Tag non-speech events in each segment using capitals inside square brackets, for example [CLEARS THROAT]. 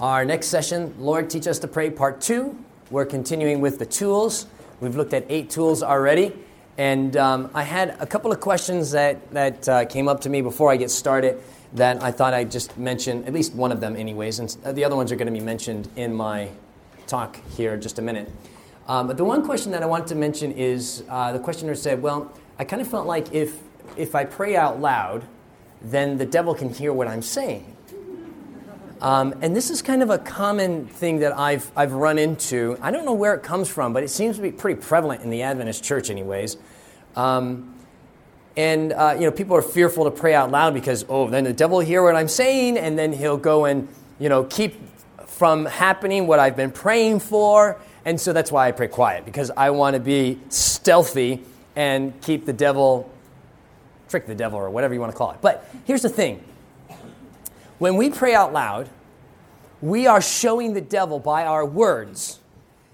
Our next session, Lord, Teach Us to Pray, Part 2. We're continuing with the tools. We've looked at eight tools already. And um, I had a couple of questions that, that uh, came up to me before I get started that I thought I'd just mention, at least one of them, anyways. And the other ones are going to be mentioned in my talk here in just a minute. Um, but the one question that I wanted to mention is uh, the questioner said, Well, I kind of felt like if, if I pray out loud, then the devil can hear what I'm saying. Um, and this is kind of a common thing that I've, I've run into. I don't know where it comes from, but it seems to be pretty prevalent in the Adventist church, anyways. Um, and uh, you know, people are fearful to pray out loud because, oh, then the devil will hear what I'm saying, and then he'll go and you know keep from happening what I've been praying for. And so that's why I pray quiet because I want to be stealthy and keep the devil, trick the devil, or whatever you want to call it. But here's the thing when we pray out loud, we are showing the devil by our words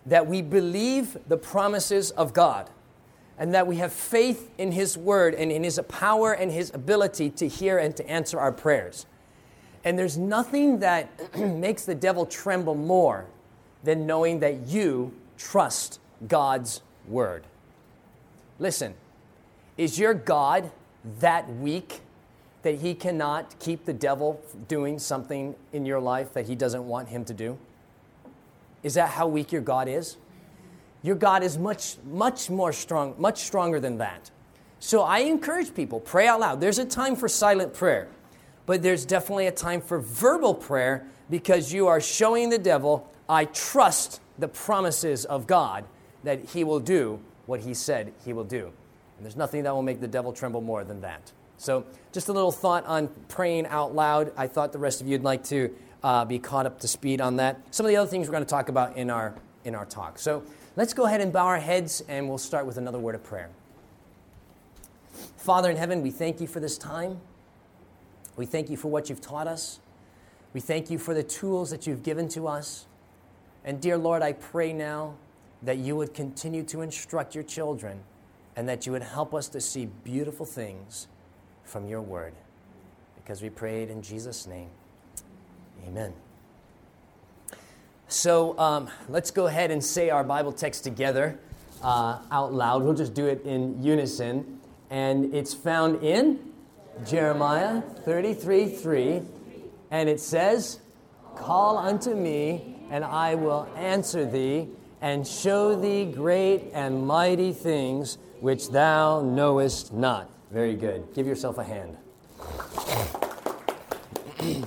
that we believe the promises of God and that we have faith in His word and in His power and His ability to hear and to answer our prayers. And there's nothing that [CLEARS THROAT] makes the devil tremble more than knowing that you trust God's word. Listen, is your God that weak that he cannot keep the devil doing something in your life that he doesn't want him to do? Is that how weak your God is? Your God is much, much more strong, much stronger than that. So I encourage people, pray out loud. There's a time for silent prayer, but there's definitely a time for verbal prayer because you are showing the devil, I trust the promises of God that he will do what he said he will do. And there's nothing that will make the devil tremble more than that. So, just a little thought on praying out loud. I thought the rest of you'd like to uh, be caught up to speed on that. Some of the other things we're going to talk about in our, in our talk. So, let's go ahead and bow our heads and we'll start with another word of prayer. Father in heaven, we thank you for this time. We thank you for what you've taught us. We thank you for the tools that you've given to us. And dear Lord, I pray now that you would continue to instruct your children and that you would help us to see beautiful things from your word. Because we prayed in Jesus' name. Amen. So um, let's go ahead and say our Bible text together uh, out loud. We'll just do it in unison. And it's found in Jeremiah 33 3. And it says, Call unto me, and I will answer thee, and show thee great and mighty things which thou knowest not. Very good. Give yourself a hand. [CLEARS THROAT] you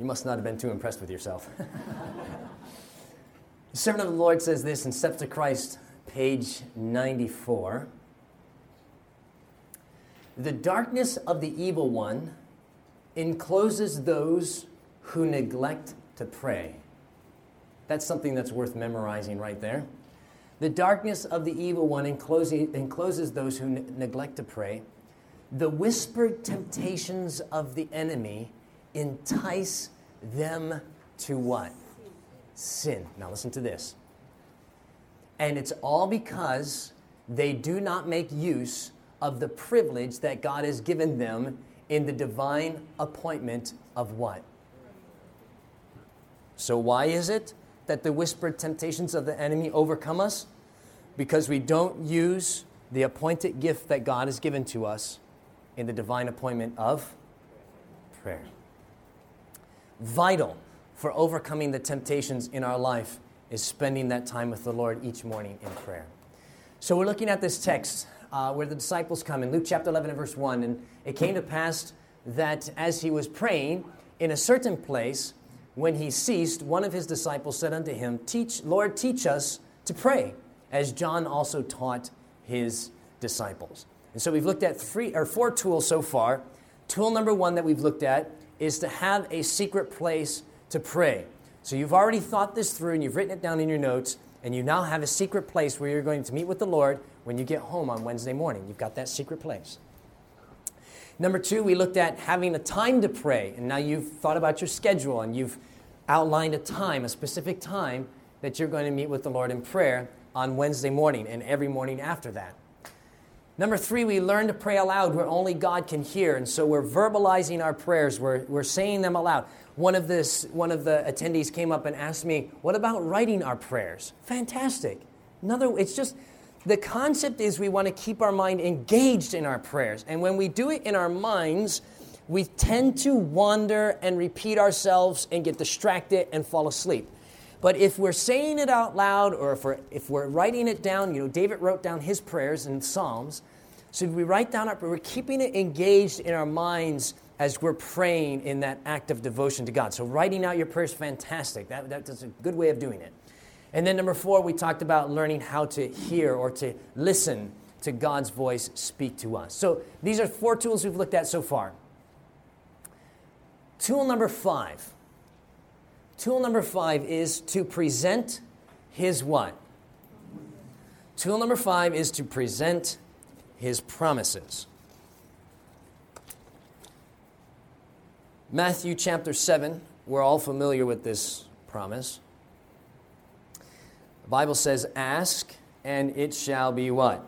must not have been too impressed with yourself. [LAUGHS] the servant of the Lord says this in Steps to Christ, page 94. The darkness of the evil one encloses those who neglect to pray. That's something that's worth memorizing right there. The darkness of the evil one encloses those who ne- neglect to pray. The whispered temptations of the enemy entice them to what? Sin. Now listen to this. And it's all because they do not make use of the privilege that God has given them in the divine appointment of what? So, why is it? that the whispered temptations of the enemy overcome us? Because we don't use the appointed gift that God has given to us in the divine appointment of prayer. Vital for overcoming the temptations in our life is spending that time with the Lord each morning in prayer. So we're looking at this text uh, where the disciples come in Luke chapter 11 and verse 1. And it came to pass that as he was praying in a certain place, when he ceased, one of his disciples said unto him, Teach, Lord, teach us to pray, as John also taught his disciples. And so we've looked at three or four tools so far. Tool number one that we've looked at is to have a secret place to pray. So you've already thought this through and you've written it down in your notes, and you now have a secret place where you're going to meet with the Lord when you get home on Wednesday morning. You've got that secret place. Number two, we looked at having a time to pray. And now you've thought about your schedule and you've outlined a time, a specific time, that you're going to meet with the Lord in prayer on Wednesday morning and every morning after that. Number three, we learn to pray aloud where only God can hear. And so we're verbalizing our prayers, we're, we're saying them aloud. One of, this, one of the attendees came up and asked me, What about writing our prayers? Fantastic. Another, it's just the concept is we want to keep our mind engaged in our prayers. And when we do it in our minds, we tend to wander and repeat ourselves and get distracted and fall asleep. But if we're saying it out loud or if we're, if we're writing it down, you know, David wrote down his prayers in Psalms. So we write down our, we're keeping it engaged in our minds as we're praying in that act of devotion to God. So writing out your prayers, fantastic. That, that's a good way of doing it. And then number four, we talked about learning how to hear or to listen to God's voice speak to us. So these are four tools we've looked at so far. Tool number five Tool number five is to present his what? Tool number five is to present his promises. Matthew chapter 7, we're all familiar with this promise. The Bible says, Ask, and it shall be what?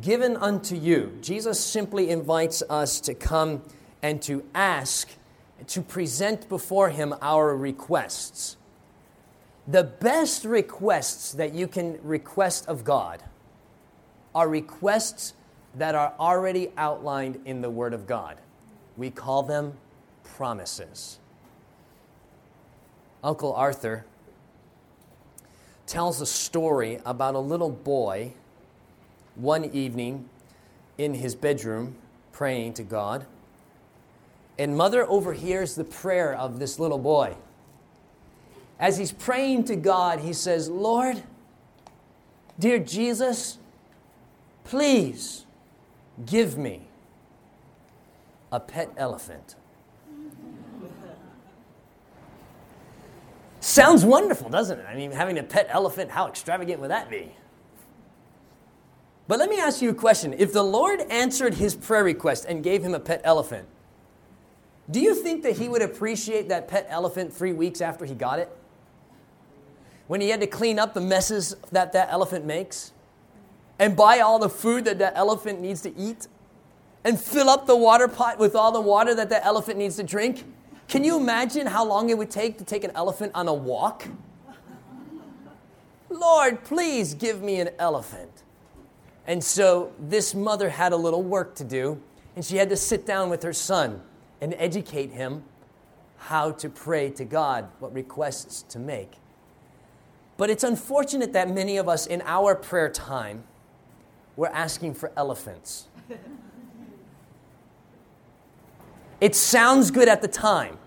Given unto you. Jesus simply invites us to come and to ask to present before Him our requests. The best requests that you can request of God are requests that are already outlined in the Word of God. We call them promises. Uncle Arthur tells a story about a little boy one evening in his bedroom praying to God. And mother overhears the prayer of this little boy. As he's praying to God, he says, Lord, dear Jesus, please give me a pet elephant. Sounds wonderful, doesn't it? I mean, having a pet elephant, how extravagant would that be? But let me ask you a question. If the Lord answered his prayer request and gave him a pet elephant, do you think that he would appreciate that pet elephant three weeks after he got it? When he had to clean up the messes that that elephant makes? And buy all the food that that elephant needs to eat? And fill up the water pot with all the water that that elephant needs to drink? Can you imagine how long it would take to take an elephant on a walk? Lord, please give me an elephant. And so this mother had a little work to do, and she had to sit down with her son and educate him how to pray to God, what requests to make. But it's unfortunate that many of us in our prayer time, we're asking for elephants. [LAUGHS] it sounds good at the time.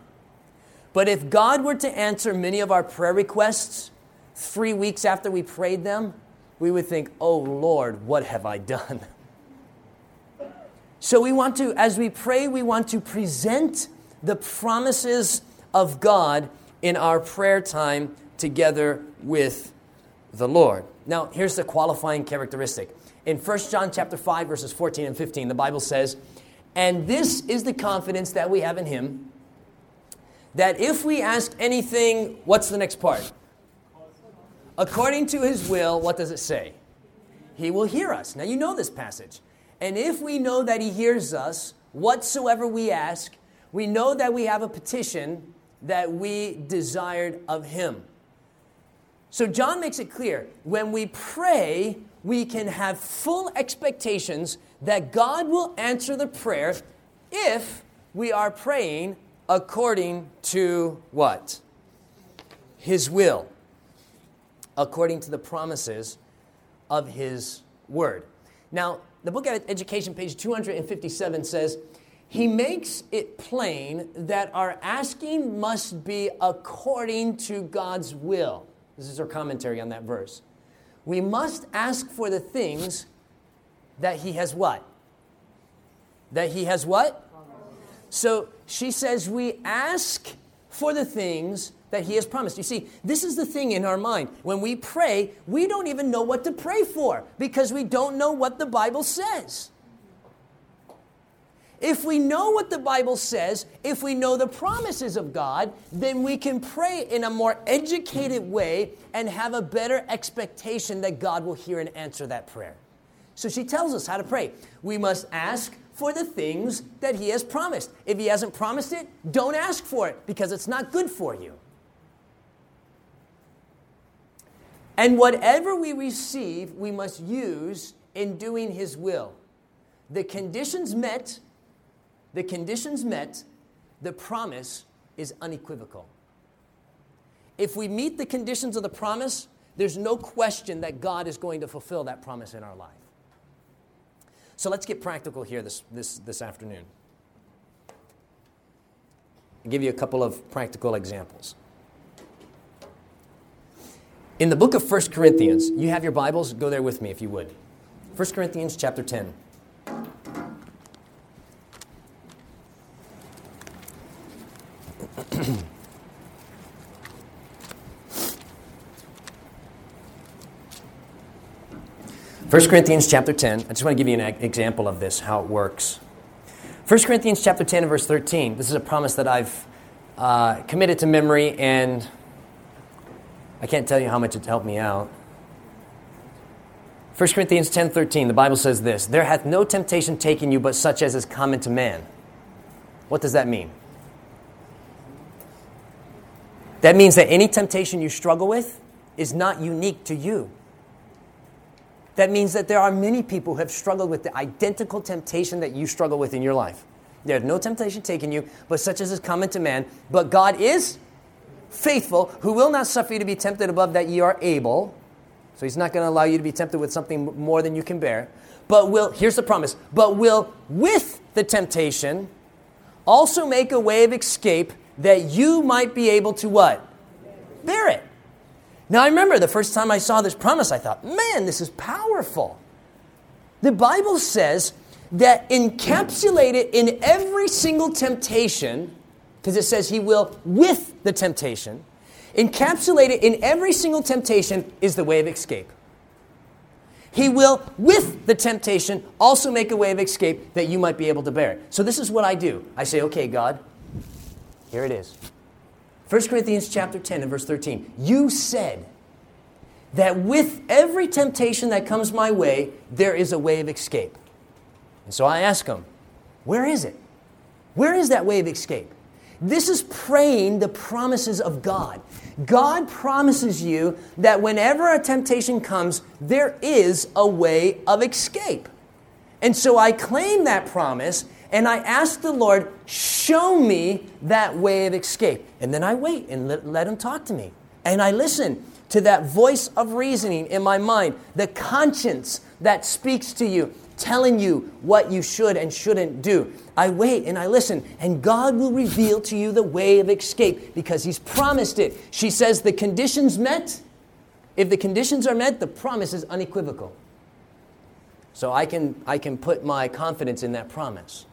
But if God were to answer many of our prayer requests three weeks after we prayed them, we would think, oh Lord, what have I done? [LAUGHS] So we want to, as we pray, we want to present the promises of God in our prayer time together with the Lord. Now, here's the qualifying characteristic. In 1 John chapter 5 verses 14 and 15, the Bible says, "And this is the confidence that we have in him, that if we ask anything, what's the next part? According to his will, what does it say? He will hear us." Now, you know this passage. And if we know that He hears us, whatsoever we ask, we know that we have a petition that we desired of Him. So John makes it clear when we pray, we can have full expectations that God will answer the prayer if we are praying according to what? His will, according to the promises of His word. Now, the book of education, page 257, says, He makes it plain that our asking must be according to God's will. This is her commentary on that verse. We must ask for the things that He has what? That He has what? So she says, We ask for the things that He has promised. You see, this is the thing in our mind. When we pray, we don't even know what to pray for because we don't know what the Bible says. If we know what the Bible says, if we know the promises of God, then we can pray in a more educated way and have a better expectation that God will hear and answer that prayer. So she tells us how to pray. We must ask for the things that He has promised. If He hasn't promised it, don't ask for it because it's not good for you. And whatever we receive, we must use in doing His will. The conditions met, the conditions met, the promise is unequivocal. If we meet the conditions of the promise, there's no question that God is going to fulfill that promise in our life. So let's get practical here this, this, this afternoon. I'll give you a couple of practical examples. In the book of 1 Corinthians, you have your Bibles, go there with me if you would. 1 Corinthians chapter 10. [CLEARS THROAT] 1 Corinthians chapter 10. I just want to give you an example of this, how it works. 1 Corinthians chapter 10 and verse 13. This is a promise that I've uh, committed to memory, and I can't tell you how much it's helped me out. 1 Corinthians 10 13, the Bible says this There hath no temptation taken you but such as is common to man. What does that mean? That means that any temptation you struggle with is not unique to you. That means that there are many people who have struggled with the identical temptation that you struggle with in your life. There is no temptation taken you, but such as is common to man. But God is faithful, who will not suffer you to be tempted above that ye are able. So he's not going to allow you to be tempted with something more than you can bear. But will, here's the promise, but will with the temptation also make a way of escape that you might be able to what? Bear it. Now, I remember the first time I saw this promise, I thought, man, this is powerful. The Bible says that encapsulated in every single temptation, because it says he will with the temptation, encapsulated in every single temptation is the way of escape. He will, with the temptation, also make a way of escape that you might be able to bear it. So, this is what I do. I say, okay, God, here it is. 1 Corinthians chapter 10 and verse 13. You said that with every temptation that comes my way, there is a way of escape. And so I ask him, where is it? Where is that way of escape? This is praying the promises of God. God promises you that whenever a temptation comes, there is a way of escape. And so I claim that promise and I ask the Lord, show me that way of escape. And then I wait and let, let Him talk to me. And I listen to that voice of reasoning in my mind, the conscience that speaks to you, telling you what you should and shouldn't do. I wait and I listen, and God will reveal to you the way of escape because He's promised it. She says, The conditions met. If the conditions are met, the promise is unequivocal. So I can, I can put my confidence in that promise.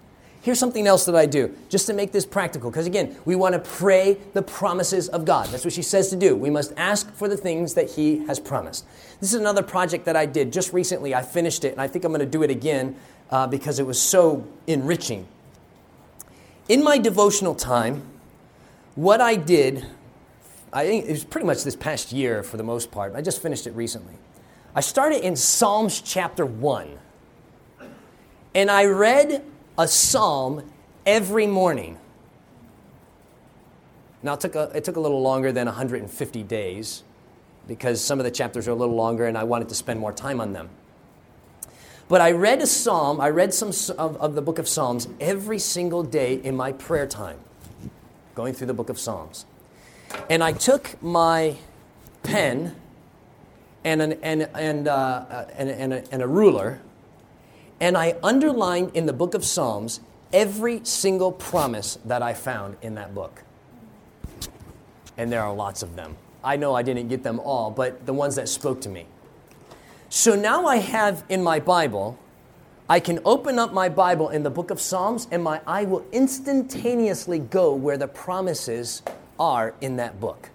Here's something else that I do, just to make this practical, because again, we want to pray the promises of God. That's what she says to do. We must ask for the things that He has promised. This is another project that I did just recently. I finished it, and I think I'm going to do it again uh, because it was so enriching. In my devotional time, what I did, I think it was pretty much this past year for the most part. I just finished it recently. I started in Psalms chapter 1. And I read a psalm every morning. Now, it took a, it took a little longer than 150 days because some of the chapters are a little longer and I wanted to spend more time on them. But I read a psalm, I read some of, of the book of Psalms every single day in my prayer time, going through the book of Psalms. And I took my pen and, an, and, and, uh, uh and, and, a, and a ruler and I underlined in the book of Psalms every single promise that I found in that book. And there are lots of them. I know I didn't get them all, but the ones that spoke to me. So now I have in my Bible, I can open up my Bible in the book of Psalms, and my eye will instantaneously go where the promises are in that book.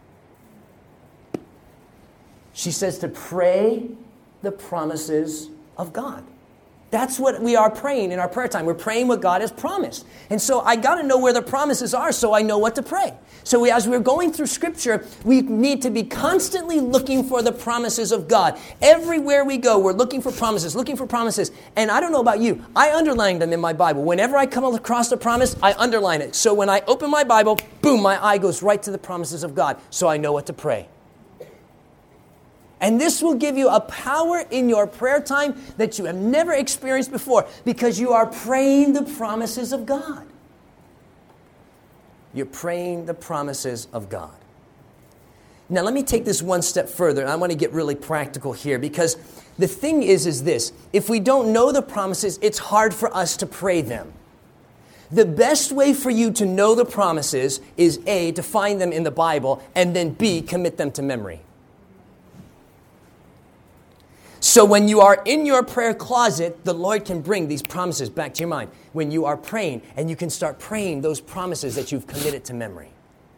She says to pray the promises of God. That's what we are praying in our prayer time. We're praying what God has promised. And so I got to know where the promises are so I know what to pray. So we, as we're going through Scripture, we need to be constantly looking for the promises of God. Everywhere we go, we're looking for promises, looking for promises. And I don't know about you, I underline them in my Bible. Whenever I come across a promise, I underline it. So when I open my Bible, boom, my eye goes right to the promises of God, so I know what to pray. And this will give you a power in your prayer time that you have never experienced before because you are praying the promises of God. You're praying the promises of God. Now, let me take this one step further. I want to get really practical here because the thing is, is this if we don't know the promises, it's hard for us to pray them. The best way for you to know the promises is A, to find them in the Bible, and then B, commit them to memory. So when you are in your prayer closet, the Lord can bring these promises back to your mind. When you are praying, and you can start praying those promises that you've committed to memory.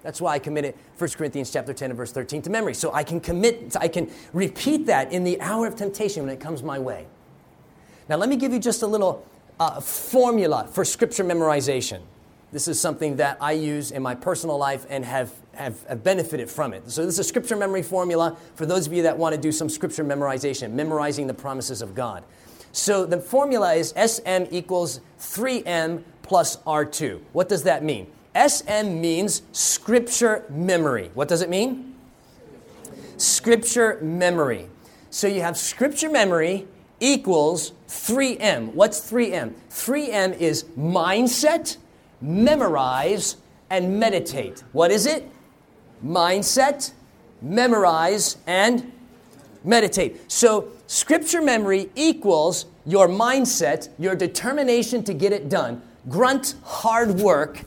That's why I committed 1 Corinthians chapter 10 and verse 13 to memory. So I can commit, I can repeat that in the hour of temptation when it comes my way. Now let me give you just a little uh, formula for scripture memorization. This is something that I use in my personal life and have, have, have, benefited from it. So, this is a scripture memory formula for those of you that want to do some scripture memorization, memorizing the promises of God. So, the formula is SM equals 3M plus R2. What does that mean? SM means scripture memory. What does it mean? Scripture memory. So, you have scripture memory equals 3M. What's 3M? 3M is mindset memorize, and meditate. What is it? Mindset, memorize, and meditate. So, scripture memory equals your mindset, your determination to get it done, grunt hard work,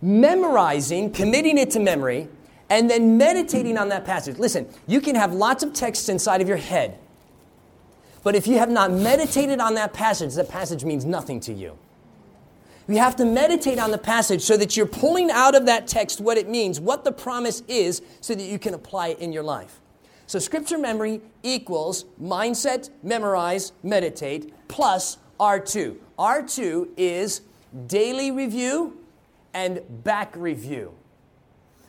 memorizing, committing it to memory, and then meditating on that passage. Listen, you can have lots of texts inside of your head, but if you have not meditated on that passage, that passage means nothing to you. You have to meditate on the passage so that you're pulling out of that text what it means, what the promise is, so that you can apply it in your life. So, scripture memory equals mindset, memorize, meditate, plus R2. R2 is daily review and back review.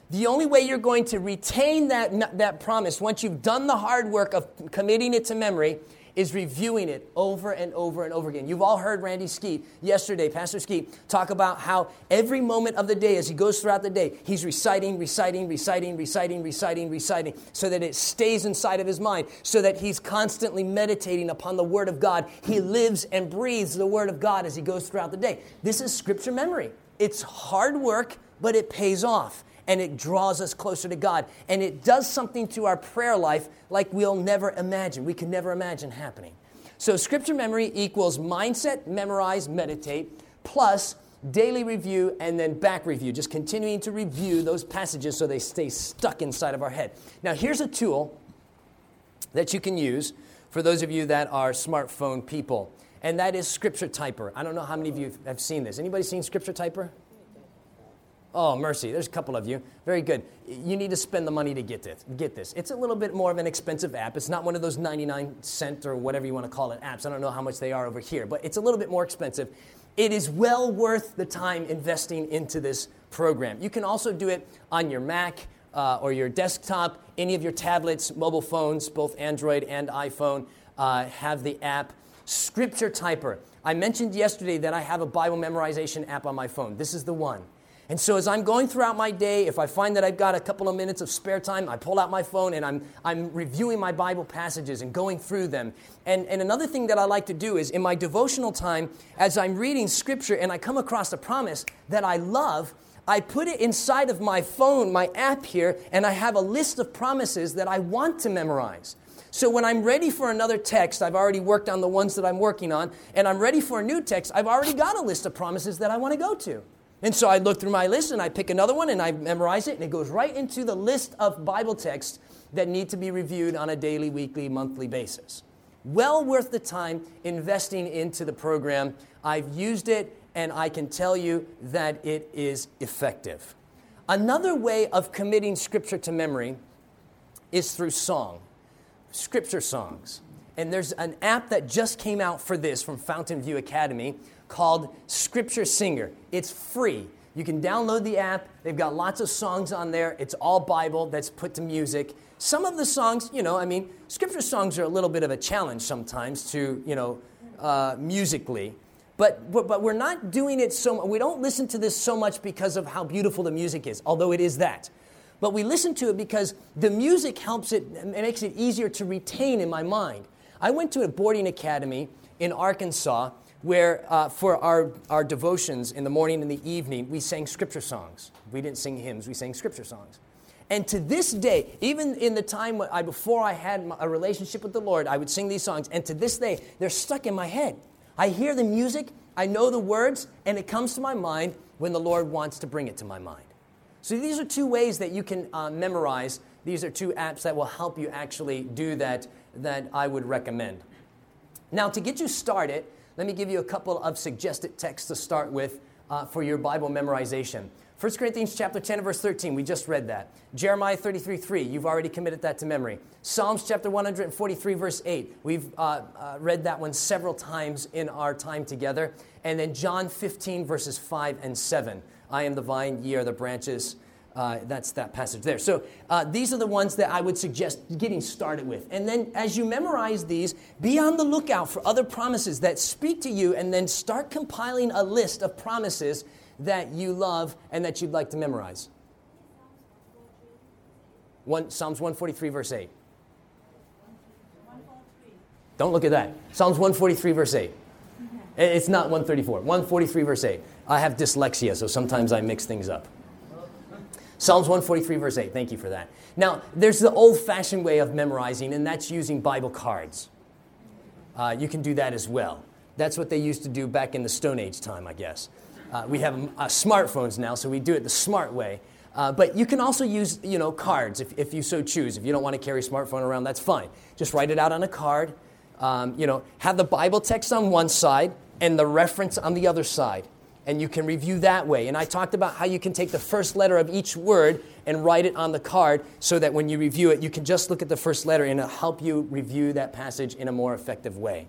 The only way you're going to retain that, that promise once you've done the hard work of committing it to memory is reviewing it over and over and over again. You've all heard Randy Skeete yesterday, Pastor Skeete, talk about how every moment of the day, as he goes throughout the day, he's reciting, reciting, reciting, reciting, reciting, reciting, so that it stays inside of his mind, so that he's constantly meditating upon the Word of God. He lives and breathes the Word of God as he goes throughout the day. This is scripture memory. It's hard work, but it pays off and it draws us closer to God. And it does something to our prayer life like we'll never imagine. We can never imagine happening. So, scripture memory equals mindset, memorize, meditate, plus daily review and then back review, just continuing to review those passages so they stay stuck inside of our head. Now, here's a tool that you can use for those of you that are smartphone people, and that is Scripture Typer. I don't know how many of you have seen this. Anybody seen Scripture Typer? Oh, mercy. There's a couple of you. Very good. You need to spend the money to get this. Get this. It's a little bit more of an expensive app. It's not one of those 99 cent or whatever you want to call it apps. I don't know how much they are over here, but it's a little bit more expensive. It is well worth the time investing into this program. You can also do it on your Mac uh, or your desktop, any of your tablets, mobile phones, both Android and iPhone, uh, have the app Scripture Typer. I mentioned yesterday that I have a Bible memorization app on my phone. This is the one. And so, as I'm going throughout my day, if I find that I've got a couple of minutes of spare time, I pull out my phone and I'm, I'm reviewing my Bible passages and going through them. And, and another thing that I like to do is in my devotional time, as I'm reading scripture and I come across a promise that I love, I put it inside of my phone, my app here, and I have a list of promises that I want to memorize. So when I'm ready for another text, I've already worked on the ones that I'm working on, and I'm ready for a new text, I've already got a list of promises that I want to go to. And so I look through my list and I pick another one and I memorize it, and it goes right into the list of Bible texts that need to be reviewed on a daily, weekly, monthly basis. Well worth the time investing into the program. I've used it and I can tell you that it is effective. Another way of committing scripture to memory is through song, scripture songs. And there's an app that just came out for this from Fountainview Academy called Scripture Singer. It's free. You can download the app. They've got lots of songs on there. It's all Bible that's put to music. Some of the songs, you know, I mean, scripture songs are a little bit of a challenge sometimes to, you know, uh, musically. But, but, but we're not doing it so we don't listen to this so much because of how beautiful the music is, although it is that. But we listen to it because the music helps it, it makes it easier to retain in my mind. I went to a boarding academy in Arkansas where uh, for our, our devotions in the morning and the evening, we sang scripture songs. We didn't sing hymns, we sang scripture songs. And to this day, even in the time I, before I had a relationship with the Lord, I would sing these songs. And to this day, they're stuck in my head. I hear the music, I know the words, and it comes to my mind when the Lord wants to bring it to my mind. So these are two ways that you can uh, memorize. These are two apps that will help you actually do that that I would recommend. Now, to get you started, let me give you a couple of suggested texts to start with uh, for your Bible memorization. 1 Corinthians chapter 10 verse 13, we just read that. Jeremiah 33 3, you've already committed that to memory. Psalms chapter 143 verse 8, we've uh, uh, read that one several times in our time together. And then John 15 verses 5 and 7, I am the vine, ye are the branches. Uh, that's that passage there. So uh, these are the ones that I would suggest getting started with. And then as you memorize these, be on the lookout for other promises that speak to you, and then start compiling a list of promises that you love and that you'd like to memorize? One, Psalms 143, verse 8. Don't look at that. Psalms 143, verse 8. It's not 134. 143, verse 8. I have dyslexia, so sometimes I mix things up. Psalms 143, verse 8. Thank you for that. Now, there's the old fashioned way of memorizing, and that's using Bible cards. Uh, you can do that as well. That's what they used to do back in the Stone Age time, I guess. Uh, we have uh, smartphones now, so we do it the smart way. Uh, but you can also use, you know, cards if, if you so choose. If you don't want to carry a smartphone around, that's fine. Just write it out on a card. Um, you know, have the Bible text on one side and the reference on the other side. And you can review that way. And I talked about how you can take the first letter of each word and write it on the card so that when you review it, you can just look at the first letter and it'll help you review that passage in a more effective way.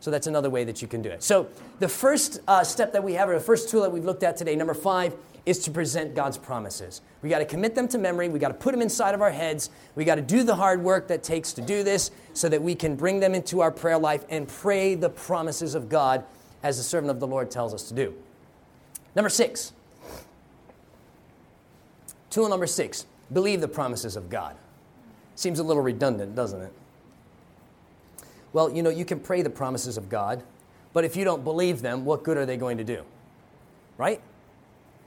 So that's another way that you can do it. So the first uh, step that we have, or the first tool that we've looked at today, number five, is to present God's promises. We got to commit them to memory. We got to put them inside of our heads. We got to do the hard work that takes to do this so that we can bring them into our prayer life and pray the promises of God as the servant of the Lord tells us to do. Number six. Tool number six believe the promises of God. Seems a little redundant, doesn't it? Well, you know, you can pray the promises of God, but if you don't believe them, what good are they going to do? Right?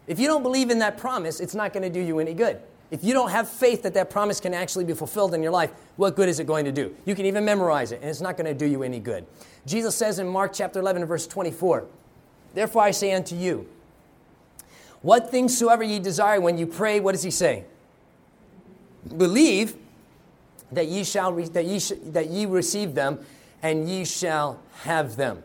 If you don't believe in that promise, it's not going to do you any good. If you don't have faith that that promise can actually be fulfilled in your life, what good is it going to do? You can even memorize it, and it's not going to do you any good. Jesus says in Mark chapter 11, verse 24, Therefore I say unto you, what things soever ye desire when you pray, what does he say? Believe that ye shall re- that ye sh- that ye receive them and ye shall have them.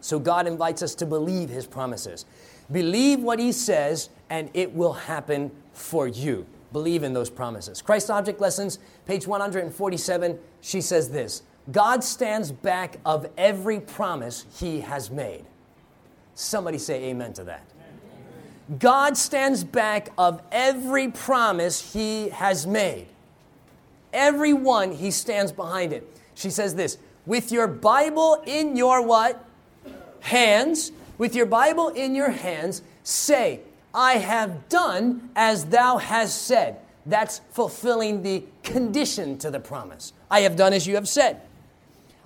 So God invites us to believe his promises. Believe what he says, and it will happen for you. Believe in those promises. Christ Object Lessons, page 147, she says this God stands back of every promise he has made. Somebody say amen to that. God stands back of every promise he has made. Every one, he stands behind it. She says this with your Bible in your what? Hands. With your Bible in your hands, say, I have done as thou hast said. That's fulfilling the condition to the promise. I have done as you have said.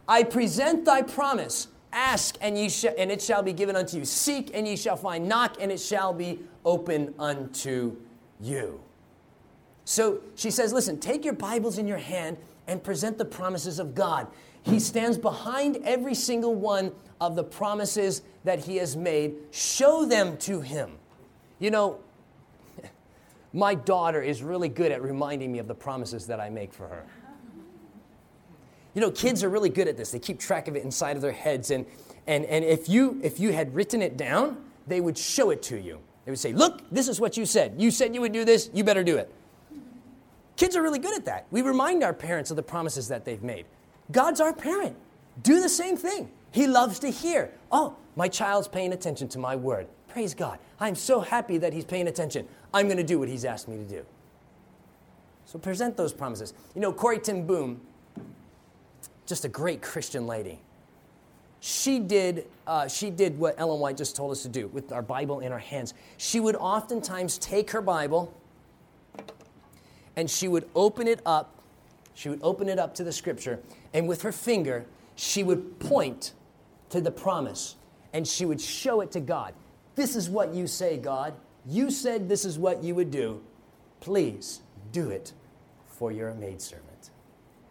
I present thy promise. Ask and ye sh- and it shall be given unto you. Seek and ye shall find. Knock and it shall be open unto you. So she says, listen, take your Bibles in your hand and present the promises of God. He stands behind every single one of the promises that He has made. Show them to Him. You know, [LAUGHS] my daughter is really good at reminding me of the promises that I make for her. You know, kids are really good at this. They keep track of it inside of their heads. And, and, and if, you, if you had written it down, they would show it to you. They would say, Look, this is what you said. You said you would do this, you better do it. Kids are really good at that. We remind our parents of the promises that they've made. God's our parent. Do the same thing. He loves to hear, oh, my child's paying attention to my word. Praise God. I'm so happy that he's paying attention. I'm going to do what he's asked me to do. So present those promises. You know, Corrie ten Boom, just a great Christian lady. She did, uh, she did what Ellen White just told us to do with our Bible in our hands. She would oftentimes take her Bible and she would open it up. She would open it up to the scripture, and with her finger, she would point to the promise and she would show it to God. This is what you say, God. You said this is what you would do. Please do it for your maidservant.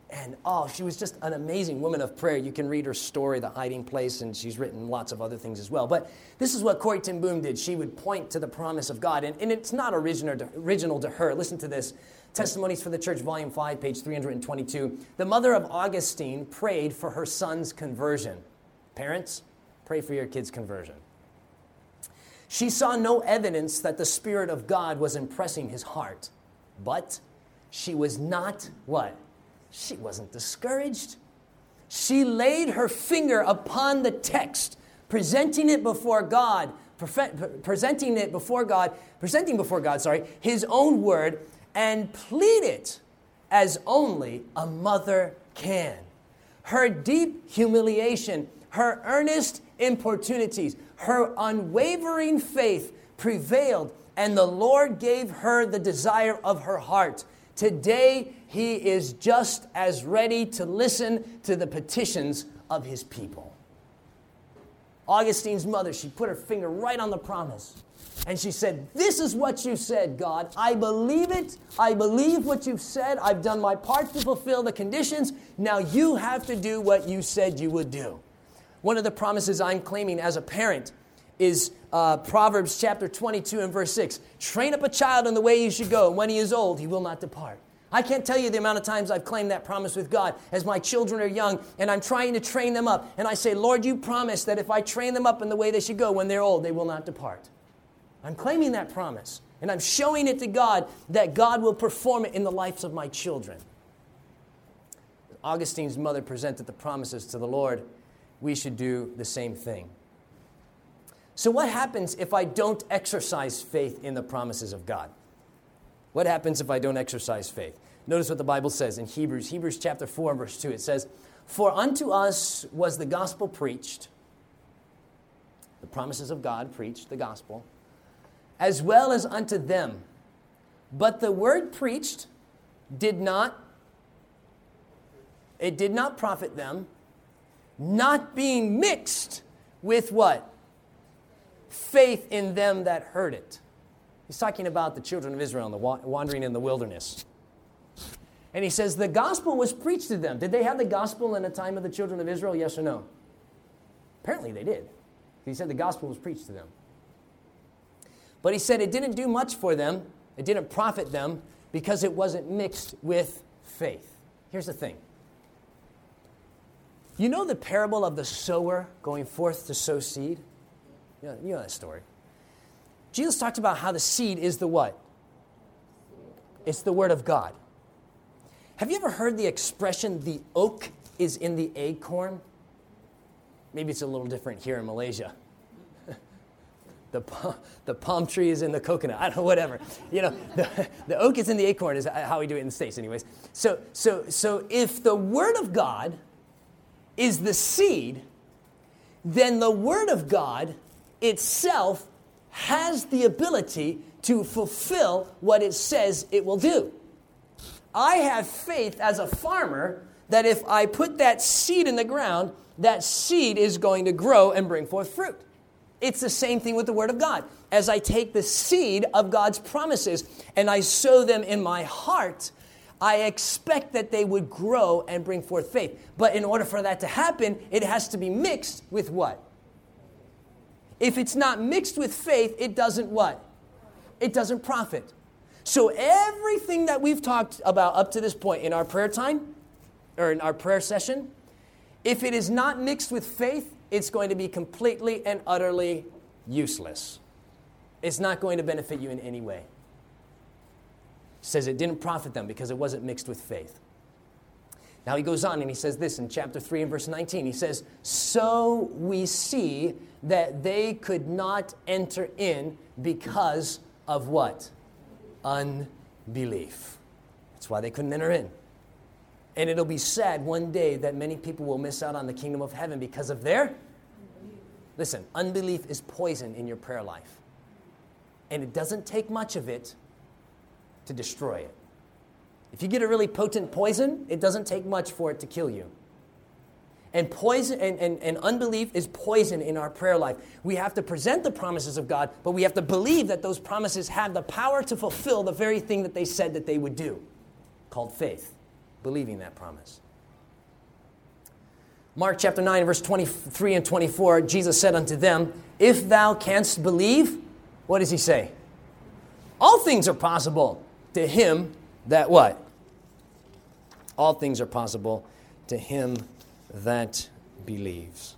And oh, she was just an amazing woman of prayer. You can read her story, The Hiding Place, and she's written lots of other things as well. But this is what Corrie ten Boom did. She would point to the promise of God. And, and it's not original to, original to her. Listen to this Testimonies for the Church, Volume 5, page 322. The mother of Augustine prayed for her son's conversion. Parents, pray for your kid's conversion. She saw no evidence that the Spirit of God was impressing his heart, but she was not what? She wasn't discouraged. She laid her finger upon the text, presenting it before God, presenting it before God, presenting before God, sorry, his own word, and pleaded as only a mother can. Her deep humiliation, her earnest importunities, her unwavering faith prevailed, and the Lord gave her the desire of her heart. Today, he is just as ready to listen to the petitions of his people. Augustine's mother, she put her finger right on the promise. And she said, This is what you said, God. I believe it. I believe what you've said. I've done my part to fulfill the conditions. Now you have to do what you said you would do. One of the promises I'm claiming as a parent is uh, Proverbs chapter 22 and verse 6. Train up a child in the way he should go, and when he is old, he will not depart. I can't tell you the amount of times I've claimed that promise with God as my children are young and I'm trying to train them up. And I say, Lord, you promised that if I train them up in the way they should go, when they're old, they will not depart. I'm claiming that promise. And I'm showing it to God that God will perform it in the lives of my children. Augustine's mother presented the promises to the Lord. We should do the same thing. So, what happens if I don't exercise faith in the promises of God? What happens if I don't exercise faith? Notice what the Bible says in Hebrews, Hebrews chapter 4, verse 2. It says, For unto us was the gospel preached, the promises of God preached, the gospel, as well as unto them. But the word preached did not, it did not profit them, not being mixed with what? Faith in them that heard it. He's talking about the children of Israel and the wandering in the wilderness. And he says, The gospel was preached to them. Did they have the gospel in the time of the children of Israel? Yes or no? Apparently they did. He said the gospel was preached to them. But he said it didn't do much for them, it didn't profit them because it wasn't mixed with faith. Here's the thing you know the parable of the sower going forth to sow seed? You know, you know that story. Jesus talked about how the seed is the what? It's the Word of God. Have you ever heard the expression, the oak is in the acorn? Maybe it's a little different here in Malaysia. [LAUGHS] the, the palm tree is in the coconut. I don't know, whatever. You know, the, the oak is in the acorn is how we do it in the States, anyways. So, so, so if the Word of God is the seed, then the Word of God itself has the ability to fulfill what it says it will do. I have faith as a farmer that if I put that seed in the ground, that seed is going to grow and bring forth fruit. It's the same thing with the Word of God. As I take the seed of God's promises and I sow them in my heart, I expect that they would grow and bring forth faith. But in order for that to happen, it has to be mixed with what? If it's not mixed with faith, it doesn't what? It doesn't profit. So everything that we've talked about up to this point in our prayer time or in our prayer session, if it is not mixed with faith, it's going to be completely and utterly useless. It's not going to benefit you in any way. Says it didn't profit them because it wasn't mixed with faith. Now he goes on and he says this in chapter 3 and verse 19. He says, So we see that they could not enter in because of what? Unbelief. That's why they couldn't enter in. And it'll be sad one day that many people will miss out on the kingdom of heaven because of their. Listen, unbelief is poison in your prayer life. And it doesn't take much of it to destroy it. If you get a really potent poison, it doesn't take much for it to kill you. And poison and, and, and unbelief is poison in our prayer life. We have to present the promises of God, but we have to believe that those promises have the power to fulfill the very thing that they said that they would do, called faith, believing that promise. Mark chapter 9, verse 23 and 24, Jesus said unto them, If thou canst believe, what does he say? All things are possible to him that what? All things are possible to him that believes.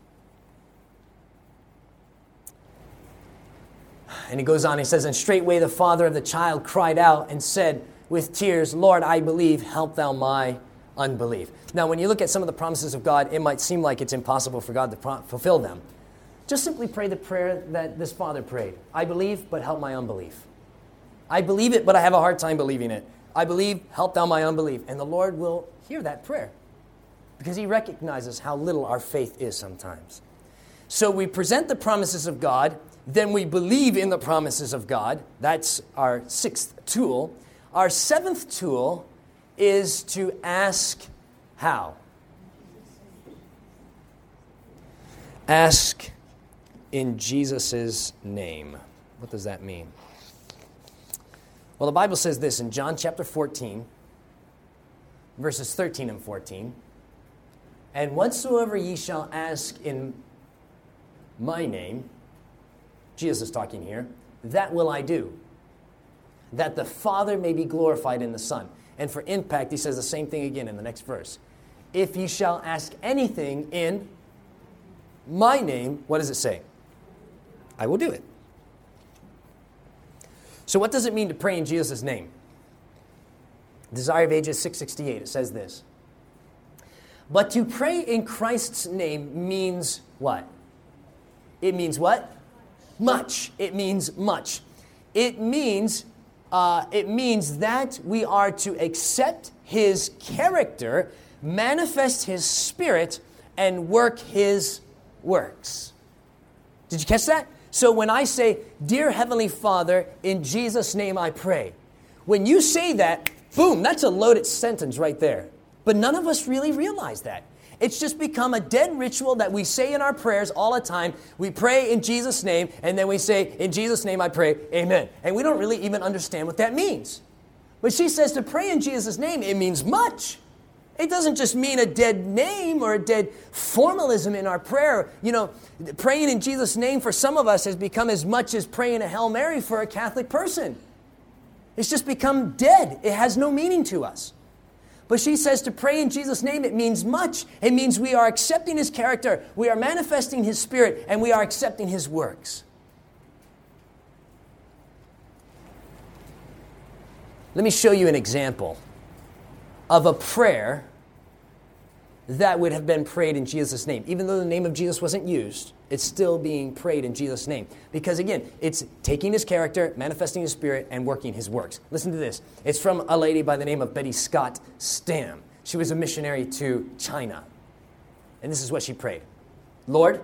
And he goes on, he says, And straightway the father of the child cried out and said with tears, Lord, I believe, help thou my unbelief. Now, when you look at some of the promises of God, it might seem like it's impossible for God to pro- fulfill them. Just simply pray the prayer that this father prayed I believe, but help my unbelief. I believe it, but I have a hard time believing it. I believe, help thou my unbelief. And the Lord will hear that prayer because he recognizes how little our faith is sometimes. So we present the promises of God, then we believe in the promises of God. That's our sixth tool. Our seventh tool is to ask how. Ask in Jesus' name. What does that mean? Well, the Bible says this in John chapter 14, verses 13 and 14. And whatsoever ye shall ask in my name, Jesus is talking here, that will I do, that the Father may be glorified in the Son. And for impact, he says the same thing again in the next verse. If ye shall ask anything in my name, what does it say? I will do it. So, what does it mean to pray in Jesus' name? Desire of Ages 668, it says this. But to pray in Christ's name means what? It means what? Much. It means much. It means uh, it means that we are to accept His character, manifest His Spirit, and work His works. Did you catch that? So when I say, Dear Heavenly Father, in Jesus' name I pray, when you say that, boom, that's a loaded sentence right there. But none of us really realize that. It's just become a dead ritual that we say in our prayers all the time. We pray in Jesus' name, and then we say, In Jesus' name I pray, Amen. And we don't really even understand what that means. But she says to pray in Jesus' name, it means much. It doesn't just mean a dead name or a dead formalism in our prayer. You know, praying in Jesus' name for some of us has become as much as praying a Hail Mary for a Catholic person. It's just become dead, it has no meaning to us. But she says to pray in Jesus' name, it means much. It means we are accepting His character, we are manifesting His Spirit, and we are accepting His works. Let me show you an example of a prayer that would have been prayed in Jesus' name. Even though the name of Jesus wasn't used, it's still being prayed in Jesus' name. Because again, it's taking his character, manifesting his spirit, and working his works. Listen to this. It's from a lady by the name of Betty Scott Stam. She was a missionary to China. And this is what she prayed Lord,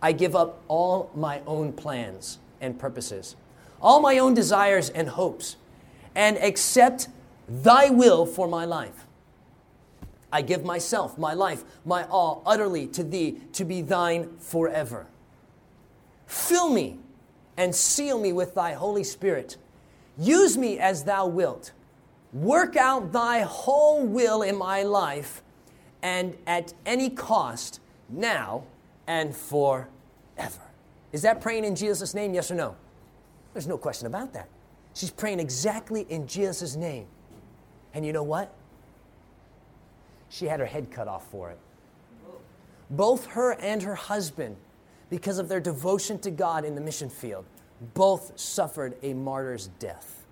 I give up all my own plans and purposes, all my own desires and hopes, and accept thy will for my life. I give myself, my life, my all utterly to thee to be thine forever. Fill me and seal me with thy Holy Spirit. Use me as thou wilt. Work out thy whole will in my life and at any cost, now and forever. Is that praying in Jesus' name, yes or no? There's no question about that. She's praying exactly in Jesus' name. And you know what? She had her head cut off for it. Both her and her husband, because of their devotion to God in the mission field, both suffered a martyr's death.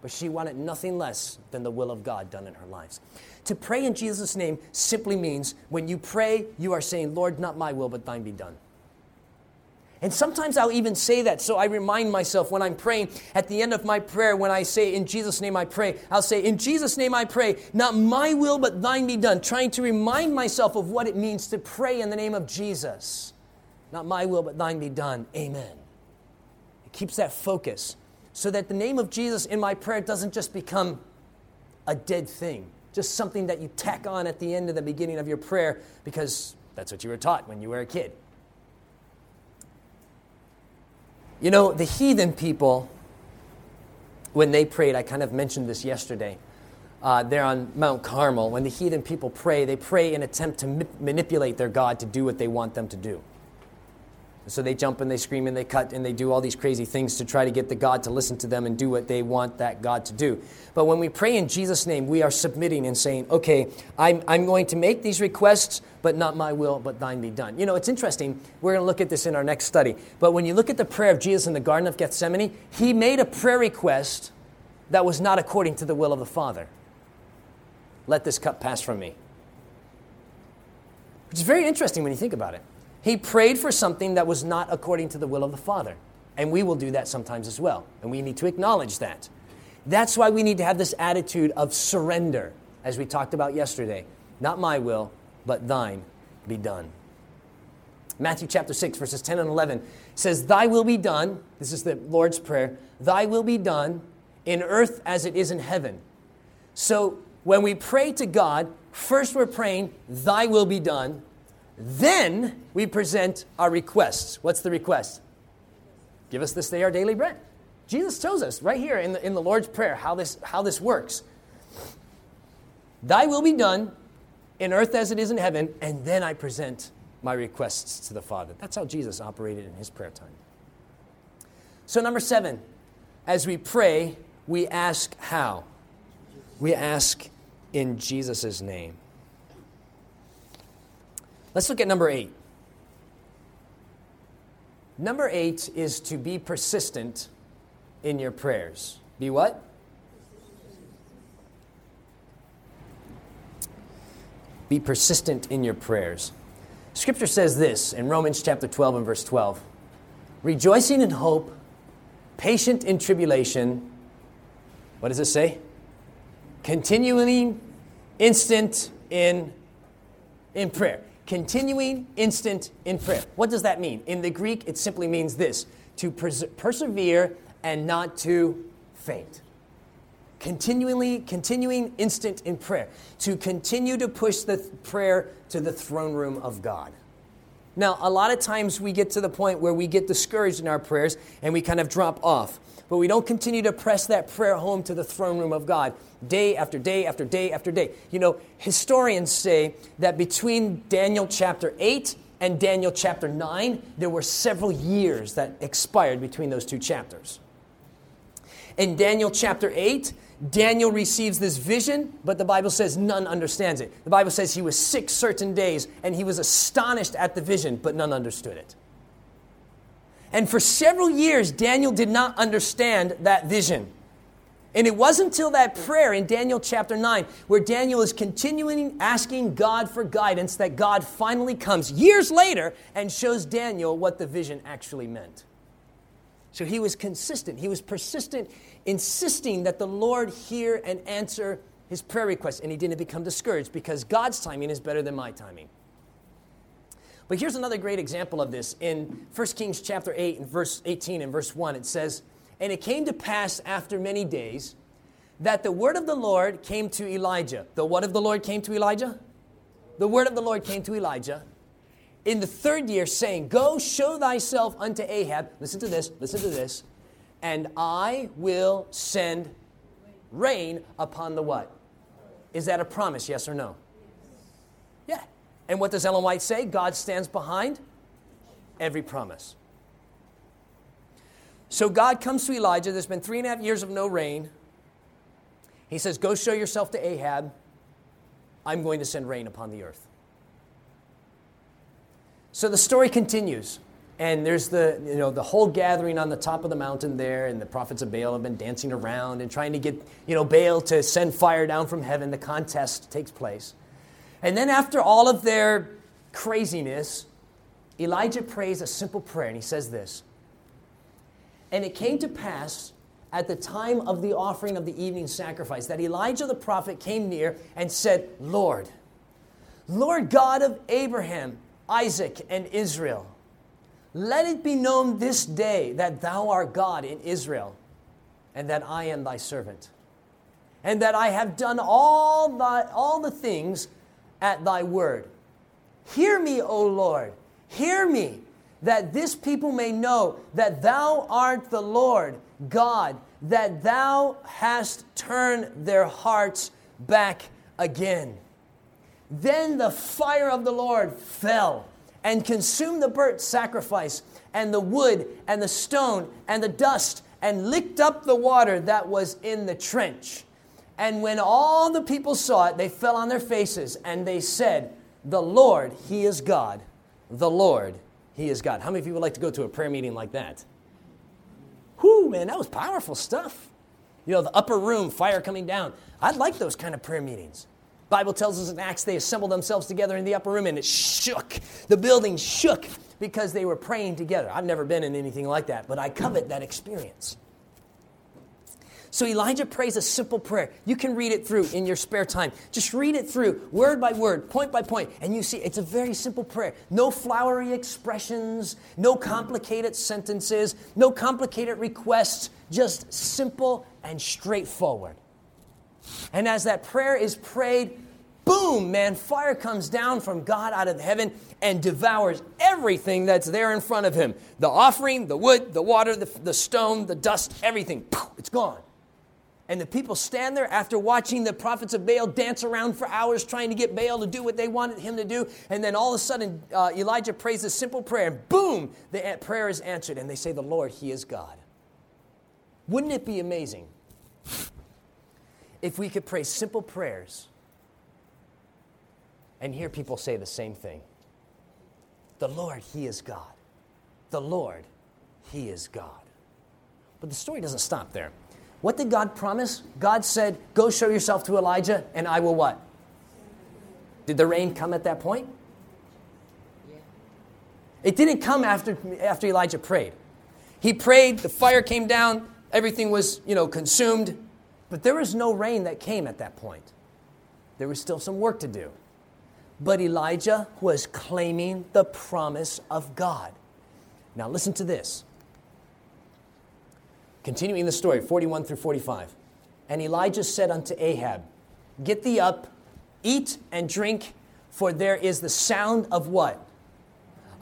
but she wanted nothing less than the will of God done in her lives. To pray in Jesus' name simply means when you pray, you are saying, Lord, not my will, but thine be done. And sometimes I'll even say that, so I remind myself when I'm praying at the end of my prayer, when I say, In Jesus' name I pray, I'll say, In Jesus' name I pray, not my will, but thine be done, trying to remind myself of what it means to pray in the name of Jesus. Not my will, but thine be done. Amen. It keeps that focus so that the name of Jesus in my prayer doesn't just become a dead thing, just something that you tack on at the end of the beginning of your prayer because that's what you were taught when you were a kid. You know, the heathen people, when they prayed, I kind of mentioned this yesterday. Uh, there on Mount Carmel, when the heathen people pray, they pray in attempt to ma- manipulate their God to do what they want them to do. So they jump and they scream and they cut and they do all these crazy things to try to get the God to listen to them and do what they want that God to do. But when we pray in Jesus' name, we are submitting and saying, okay, I'm, I'm going to make these requests, but not my will, but thine be done. You know, it's interesting. We're going to look at this in our next study. But when you look at the prayer of Jesus in the Garden of Gethsemane, he made a prayer request that was not according to the will of the Father. Let this cup pass from me. Which is very interesting when you think about it. He prayed for something that was not according to the will of the Father. And we will do that sometimes as well. And we need to acknowledge that. That's why we need to have this attitude of surrender, as we talked about yesterday. Not my will, but thine be done. Matthew chapter 6, verses 10 and 11 says, Thy will be done. This is the Lord's Prayer. Thy will be done in earth as it is in heaven. So when we pray to God, first we're praying, Thy will be done. Then we present our requests. What's the request? Give us this day our daily bread. Jesus tells us right here in the, in the Lord's Prayer how this, how this works. Thy will be done in earth as it is in heaven, and then I present my requests to the Father. That's how Jesus operated in his prayer time. So, number seven, as we pray, we ask how? We ask in Jesus' name. Let's look at number eight. Number eight is to be persistent in your prayers. Be what? Be persistent in your prayers. Scripture says this in Romans chapter 12 and verse 12 Rejoicing in hope, patient in tribulation. What does it say? Continuing instant in, in prayer continuing instant in prayer. What does that mean? In the Greek, it simply means this to pers- persevere and not to faint. Continually, continuing instant in prayer, to continue to push the th- prayer to the throne room of God. Now, a lot of times we get to the point where we get discouraged in our prayers and we kind of drop off but we don't continue to press that prayer home to the throne room of God day after day after day after day. You know, historians say that between Daniel chapter 8 and Daniel chapter 9, there were several years that expired between those two chapters. In Daniel chapter 8, Daniel receives this vision, but the Bible says none understands it. The Bible says he was sick certain days and he was astonished at the vision, but none understood it. And for several years, Daniel did not understand that vision. And it wasn't until that prayer in Daniel chapter 9, where Daniel is continuing asking God for guidance, that God finally comes years later and shows Daniel what the vision actually meant. So he was consistent, he was persistent, insisting that the Lord hear and answer his prayer requests. And he didn't become discouraged because God's timing is better than my timing. But here's another great example of this. In 1 Kings chapter 8 and verse 18 and verse 1, it says, And it came to pass after many days that the word of the Lord came to Elijah. The what of the Lord came to Elijah? The word of the Lord came to Elijah in the third year, saying, Go show thyself unto Ahab. Listen to this, listen to this. And I will send rain upon the what? Is that a promise, yes or no? Yeah. And what does Ellen White say? God stands behind every promise. So God comes to Elijah. There's been three and a half years of no rain. He says, Go show yourself to Ahab. I'm going to send rain upon the earth. So the story continues. And there's the you know the whole gathering on the top of the mountain there and the prophets of baal have been dancing around and trying to get you know baal to send fire down from heaven. The contest takes place. And then after all of their craziness elijah prays a simple prayer and he says this and it came to pass at the time of the offering of the evening sacrifice that elijah the prophet came near and said lord lord god of abraham isaac and israel let it be known this day that thou art God in Israel, and that I am thy servant, and that I have done all, thy, all the things at thy word. Hear me, O Lord, hear me, that this people may know that thou art the Lord God, that thou hast turned their hearts back again. Then the fire of the Lord fell and consumed the burnt sacrifice and the wood and the stone and the dust and licked up the water that was in the trench. And when all the people saw it, they fell on their faces and they said, The Lord, He is God. The Lord, He is God. How many of you would like to go to a prayer meeting like that? Whew, man, that was powerful stuff. You know, the upper room, fire coming down. I'd like those kind of prayer meetings. Bible tells us in Acts they assembled themselves together in the upper room and it shook. The building shook because they were praying together. I've never been in anything like that, but I covet that experience. So Elijah prays a simple prayer. You can read it through in your spare time. Just read it through, word by word, point by point, and you see it's a very simple prayer. No flowery expressions, no complicated sentences, no complicated requests, just simple and straightforward. And as that prayer is prayed, boom, man, fire comes down from God out of heaven and devours everything that's there in front of him the offering, the wood, the water, the, the stone, the dust, everything. It's gone. And the people stand there after watching the prophets of Baal dance around for hours trying to get Baal to do what they wanted him to do. And then all of a sudden, uh, Elijah prays a simple prayer, and boom, the prayer is answered. And they say, The Lord, He is God. Wouldn't it be amazing if we could pray simple prayers and hear people say the same thing The Lord, He is God. The Lord, He is God. But the story doesn't stop there. What did God promise? God said, Go show yourself to Elijah, and I will what? Did the rain come at that point? It didn't come after, after Elijah prayed. He prayed, the fire came down, everything was, you know, consumed. But there was no rain that came at that point. There was still some work to do. But Elijah was claiming the promise of God. Now, listen to this. Continuing the story, 41 through 45. And Elijah said unto Ahab, Get thee up, eat and drink, for there is the sound of what?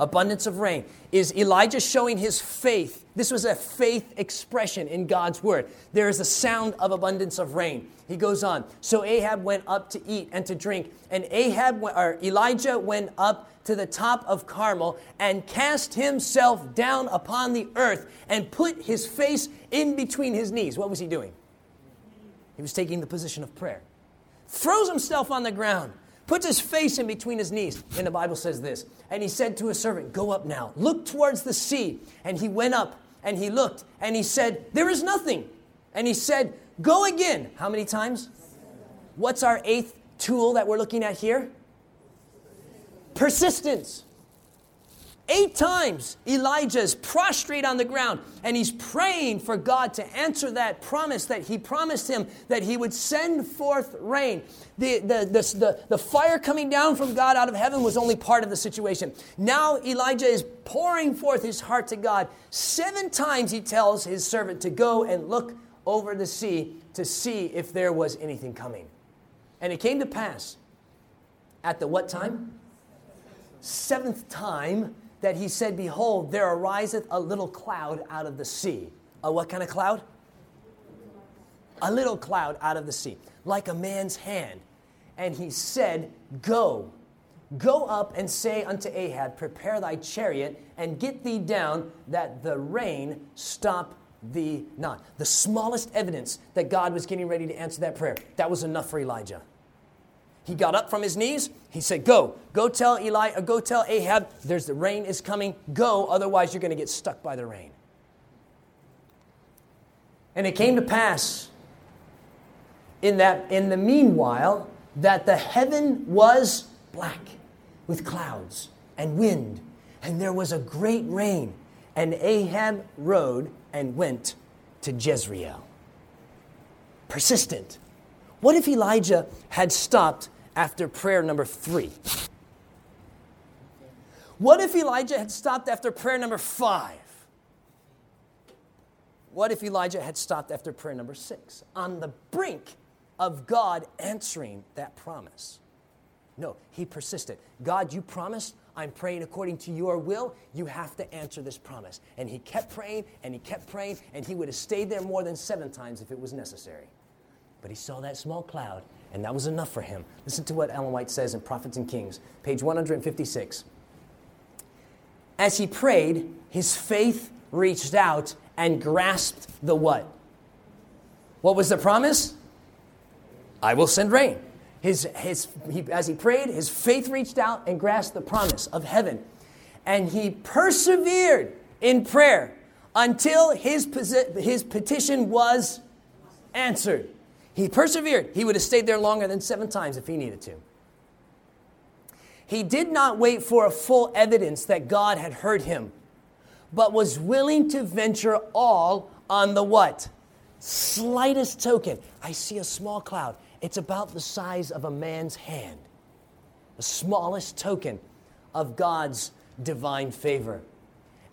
Abundance of rain. Is Elijah showing his faith? This was a faith expression in God's word. There is a sound of abundance of rain. He goes on. So Ahab went up to eat and to drink, and Ahab or Elijah went up to the top of Carmel and cast himself down upon the earth and put his face in between his knees. What was he doing? He was taking the position of prayer. Throws himself on the ground puts his face in between his knees. And the Bible says this And he said to his servant, Go up now, look towards the sea. And he went up and he looked and he said, There is nothing. And he said, Go again. How many times? What's our eighth tool that we're looking at here? Persistence. Eight times Elijah is prostrate on the ground and he's praying for God to answer that promise that he promised him that he would send forth rain. The, the, the, the, the fire coming down from God out of heaven was only part of the situation. Now Elijah is pouring forth his heart to God. Seven times he tells his servant to go and look over the sea to see if there was anything coming. And it came to pass at the what time? Seventh time that he said, Behold, there ariseth a little cloud out of the sea. A what kind of cloud? A little cloud out of the sea, like a man's hand. And he said, Go, go up and say unto Ahab, Prepare thy chariot and get thee down, that the rain stop thee not. The smallest evidence that God was getting ready to answer that prayer, that was enough for Elijah. He got up from his knees. He said, Go, go tell Eli, or go tell Ahab, there's the rain is coming. Go, otherwise you're going to get stuck by the rain. And it came to pass in that in the meanwhile that the heaven was black with clouds and wind, and there was a great rain, and Ahab rode and went to Jezreel. Persistent. What if Elijah had stopped after prayer number three? What if Elijah had stopped after prayer number five? What if Elijah had stopped after prayer number six? On the brink of God answering that promise. No, he persisted. God, you promised, I'm praying according to your will. You have to answer this promise. And he kept praying and he kept praying, and he would have stayed there more than seven times if it was necessary. But he saw that small cloud, and that was enough for him. Listen to what Ellen White says in Prophets and Kings, page 156. As he prayed, his faith reached out and grasped the what? What was the promise? I will send rain. His, his, he, as he prayed, his faith reached out and grasped the promise of heaven. And he persevered in prayer until his, his petition was answered. He persevered. He would have stayed there longer than seven times if he needed to. He did not wait for a full evidence that God had heard him, but was willing to venture all on the what? Slightest token. I see a small cloud. It's about the size of a man's hand, the smallest token of God's divine favor.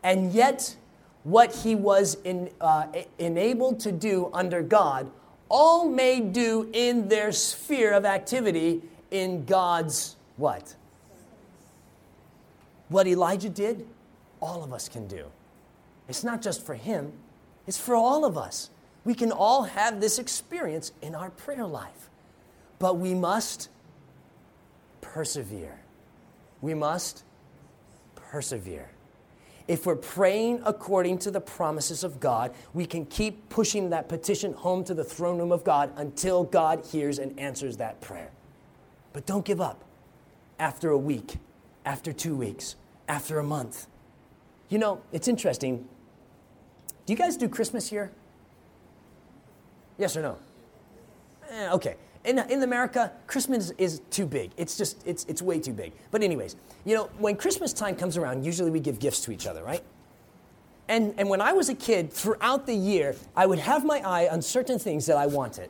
And yet, what he was in, uh, enabled to do under God, all may do in their sphere of activity in God's what? What Elijah did, all of us can do. It's not just for him, it's for all of us. We can all have this experience in our prayer life. But we must persevere. We must persevere. If we're praying according to the promises of God, we can keep pushing that petition home to the throne room of God until God hears and answers that prayer. But don't give up after a week, after two weeks, after a month. You know, it's interesting. Do you guys do Christmas here? Yes or no? Eh, okay in, in America, Christmas is too big. It's just, it's, it's way too big. But, anyways, you know, when Christmas time comes around, usually we give gifts to each other, right? And, and when I was a kid, throughout the year, I would have my eye on certain things that I wanted.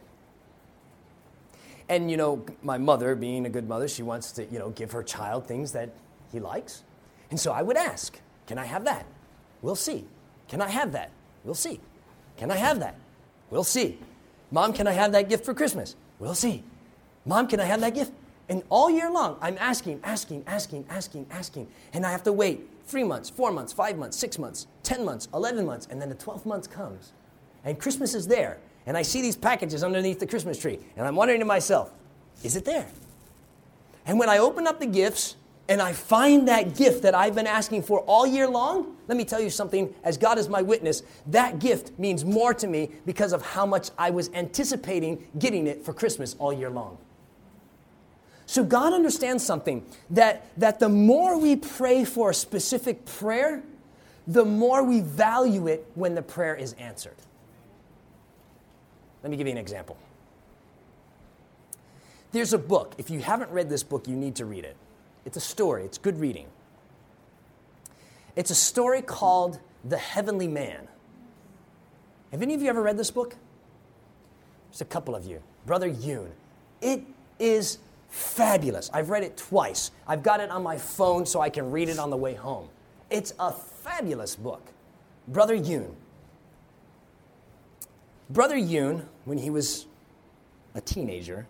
And, you know, my mother, being a good mother, she wants to, you know, give her child things that he likes. And so I would ask, Can I have that? We'll see. Can I have that? We'll see. Can I have that? We'll see. Mom, can I have that gift for Christmas? We'll see. Mom, can I have that gift? And all year long, I'm asking, asking, asking, asking, asking. And I have to wait three months, four months, five months, six months, 10 months, 11 months. And then the 12th month comes. And Christmas is there. And I see these packages underneath the Christmas tree. And I'm wondering to myself, is it there? And when I open up the gifts, and I find that gift that I've been asking for all year long, let me tell you something, as God is my witness, that gift means more to me because of how much I was anticipating getting it for Christmas all year long. So God understands something that, that the more we pray for a specific prayer, the more we value it when the prayer is answered. Let me give you an example. There's a book. If you haven't read this book, you need to read it. It's a story, it's good reading. It's a story called The Heavenly Man. Have any of you ever read this book? There's a couple of you. Brother Yun. It is fabulous. I've read it twice. I've got it on my phone so I can read it on the way home. It's a fabulous book. Brother Yun. Brother Yun, when he was a teenager,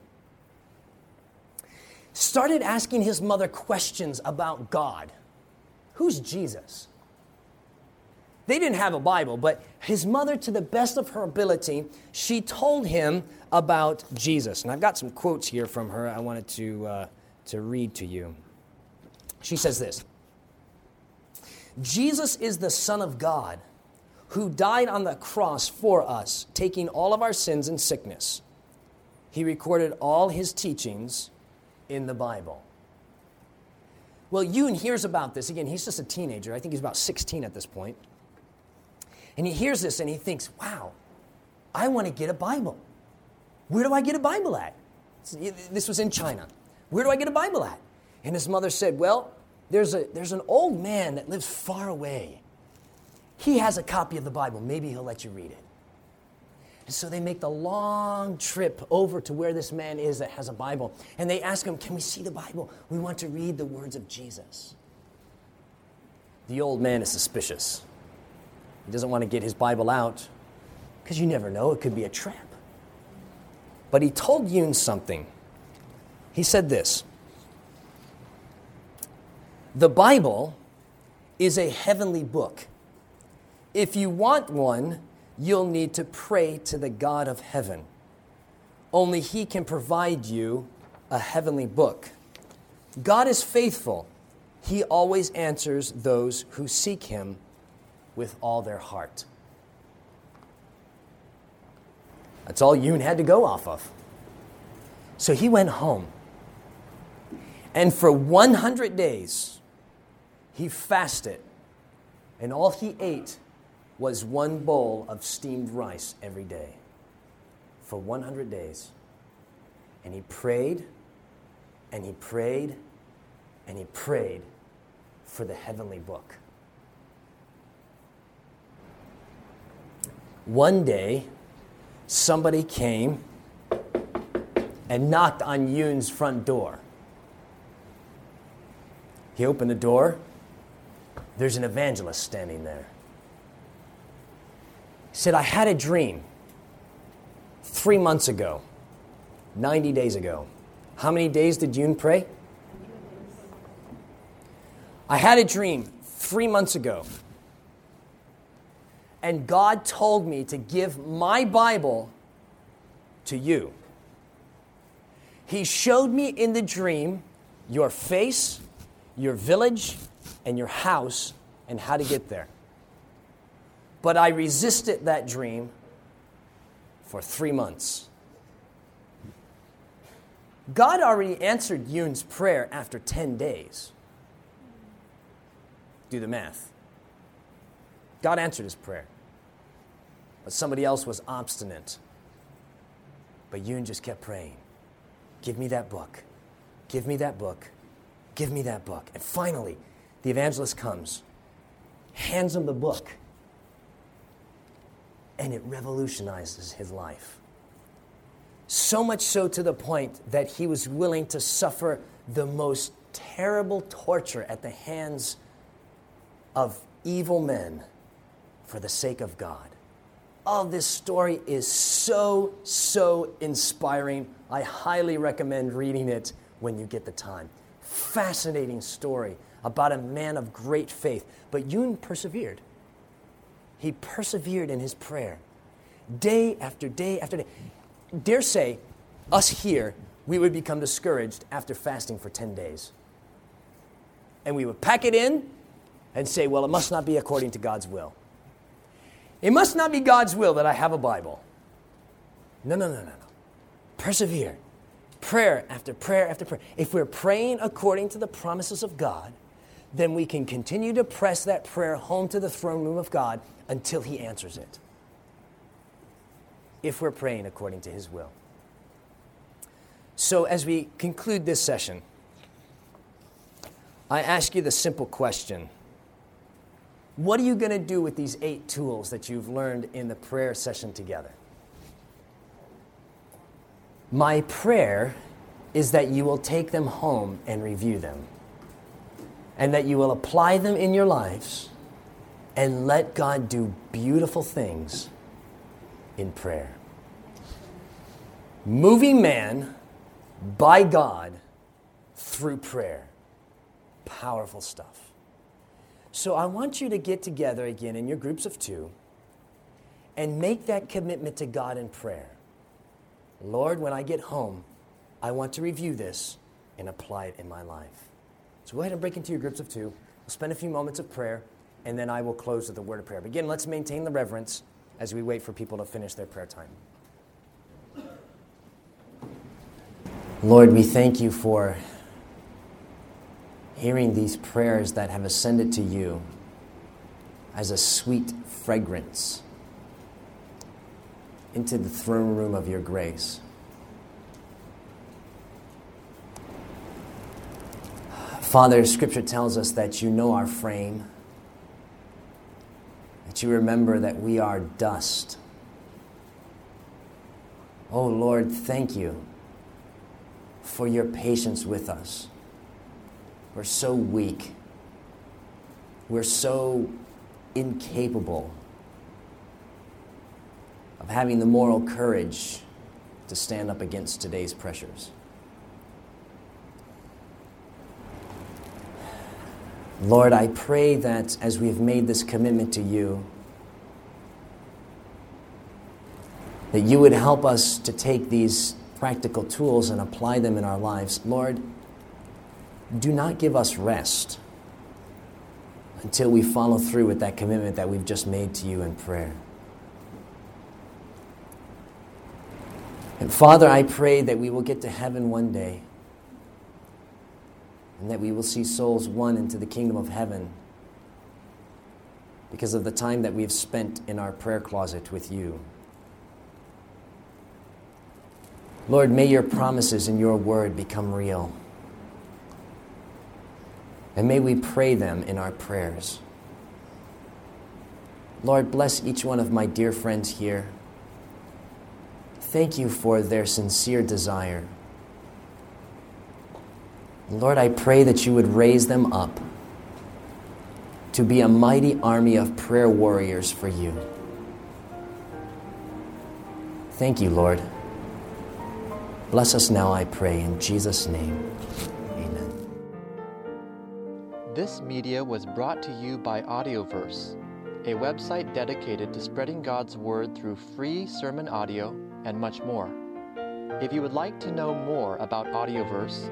started asking his mother questions about God. Who's Jesus? They didn't have a Bible, but his mother, to the best of her ability, she told him about Jesus. And I've got some quotes here from her I wanted to, uh, to read to you. She says this Jesus is the Son of God who died on the cross for us, taking all of our sins and sickness. He recorded all his teachings in the Bible. Well, Yun hears about this. Again, he's just a teenager. I think he's about 16 at this point. And he hears this and he thinks, wow, I want to get a Bible. Where do I get a Bible at? This was in China. Where do I get a Bible at? And his mother said, Well, there's, a, there's an old man that lives far away. He has a copy of the Bible. Maybe he'll let you read it. And so they make the long trip over to where this man is that has a Bible. And they ask him, Can we see the Bible? We want to read the words of Jesus. The old man is suspicious. He doesn't want to get his Bible out because you never know, it could be a trap. But he told Yun something. He said this The Bible is a heavenly book. If you want one, you'll need to pray to the God of heaven. Only He can provide you a heavenly book. God is faithful. He always answers those who seek Him with all their heart. That's all Yun had to go off of. So he went home. And for 100 days, he fasted. And all he ate was one bowl of steamed rice every day for 100 days. And he prayed, and he prayed, and he prayed for the heavenly book. One day, somebody came and knocked on Yun's front door. He opened the door. There's an evangelist standing there. Said, I had a dream three months ago, 90 days ago. How many days did Yun pray? I had a dream three months ago and God told me to give my Bible to you. He showed me in the dream your face, your village, and your house, and how to get there. But I resisted that dream for three months. God already answered Yun's prayer after 10 days. Do the math. God answered his prayer. But somebody else was obstinate. But Yun just kept praying. Give me that book. Give me that book. Give me that book. And finally, the evangelist comes, hands him the book, and it revolutionizes his life. So much so to the point that he was willing to suffer the most terrible torture at the hands of evil men for the sake of God. Oh, this story is so, so inspiring. I highly recommend reading it when you get the time. Fascinating story about a man of great faith. But Yun persevered. He persevered in his prayer day after day after day. Dare say, us here, we would become discouraged after fasting for 10 days. And we would pack it in and say, well, it must not be according to God's will. It must not be God's will that I have a Bible. No, no, no, no, no. Persevere. Prayer after prayer after prayer. If we're praying according to the promises of God, then we can continue to press that prayer home to the throne room of God until He answers it. If we're praying according to His will. So, as we conclude this session, I ask you the simple question what are you going to do with these eight tools that you've learned in the prayer session together? My prayer is that you will take them home and review them, and that you will apply them in your lives and let God do beautiful things in prayer. Moving man by God through prayer. Powerful stuff. So I want you to get together again in your groups of two and make that commitment to God in prayer. Lord, when I get home, I want to review this and apply it in my life. So go ahead and break into your groups of two. We'll spend a few moments of prayer, and then I will close with a word of prayer. But again, let's maintain the reverence as we wait for people to finish their prayer time. Lord, we thank you for hearing these prayers that have ascended to you as a sweet fragrance into the throne room of your grace. Father, Scripture tells us that you know our frame, you remember that we are dust. Oh Lord, thank you for your patience with us. We're so weak. We're so incapable of having the moral courage to stand up against today's pressures. Lord, mm-hmm. I pray that as we've made this commitment to you, that you would help us to take these practical tools and apply them in our lives. Lord, do not give us rest until we follow through with that commitment that we've just made to you in prayer. And Father, I pray that we will get to heaven one day and that we will see souls won into the kingdom of heaven because of the time that we have spent in our prayer closet with you. Lord, may your promises and your word become real. And may we pray them in our prayers. Lord, bless each one of my dear friends here. Thank you for their sincere desire. Lord, I pray that you would raise them up to be a mighty army of prayer warriors for you. Thank you, Lord. Bless us now, I pray, in Jesus' name. Amen. This media was brought to you by Audioverse, a website dedicated to spreading God's Word through free sermon audio and much more. If you would like to know more about Audioverse,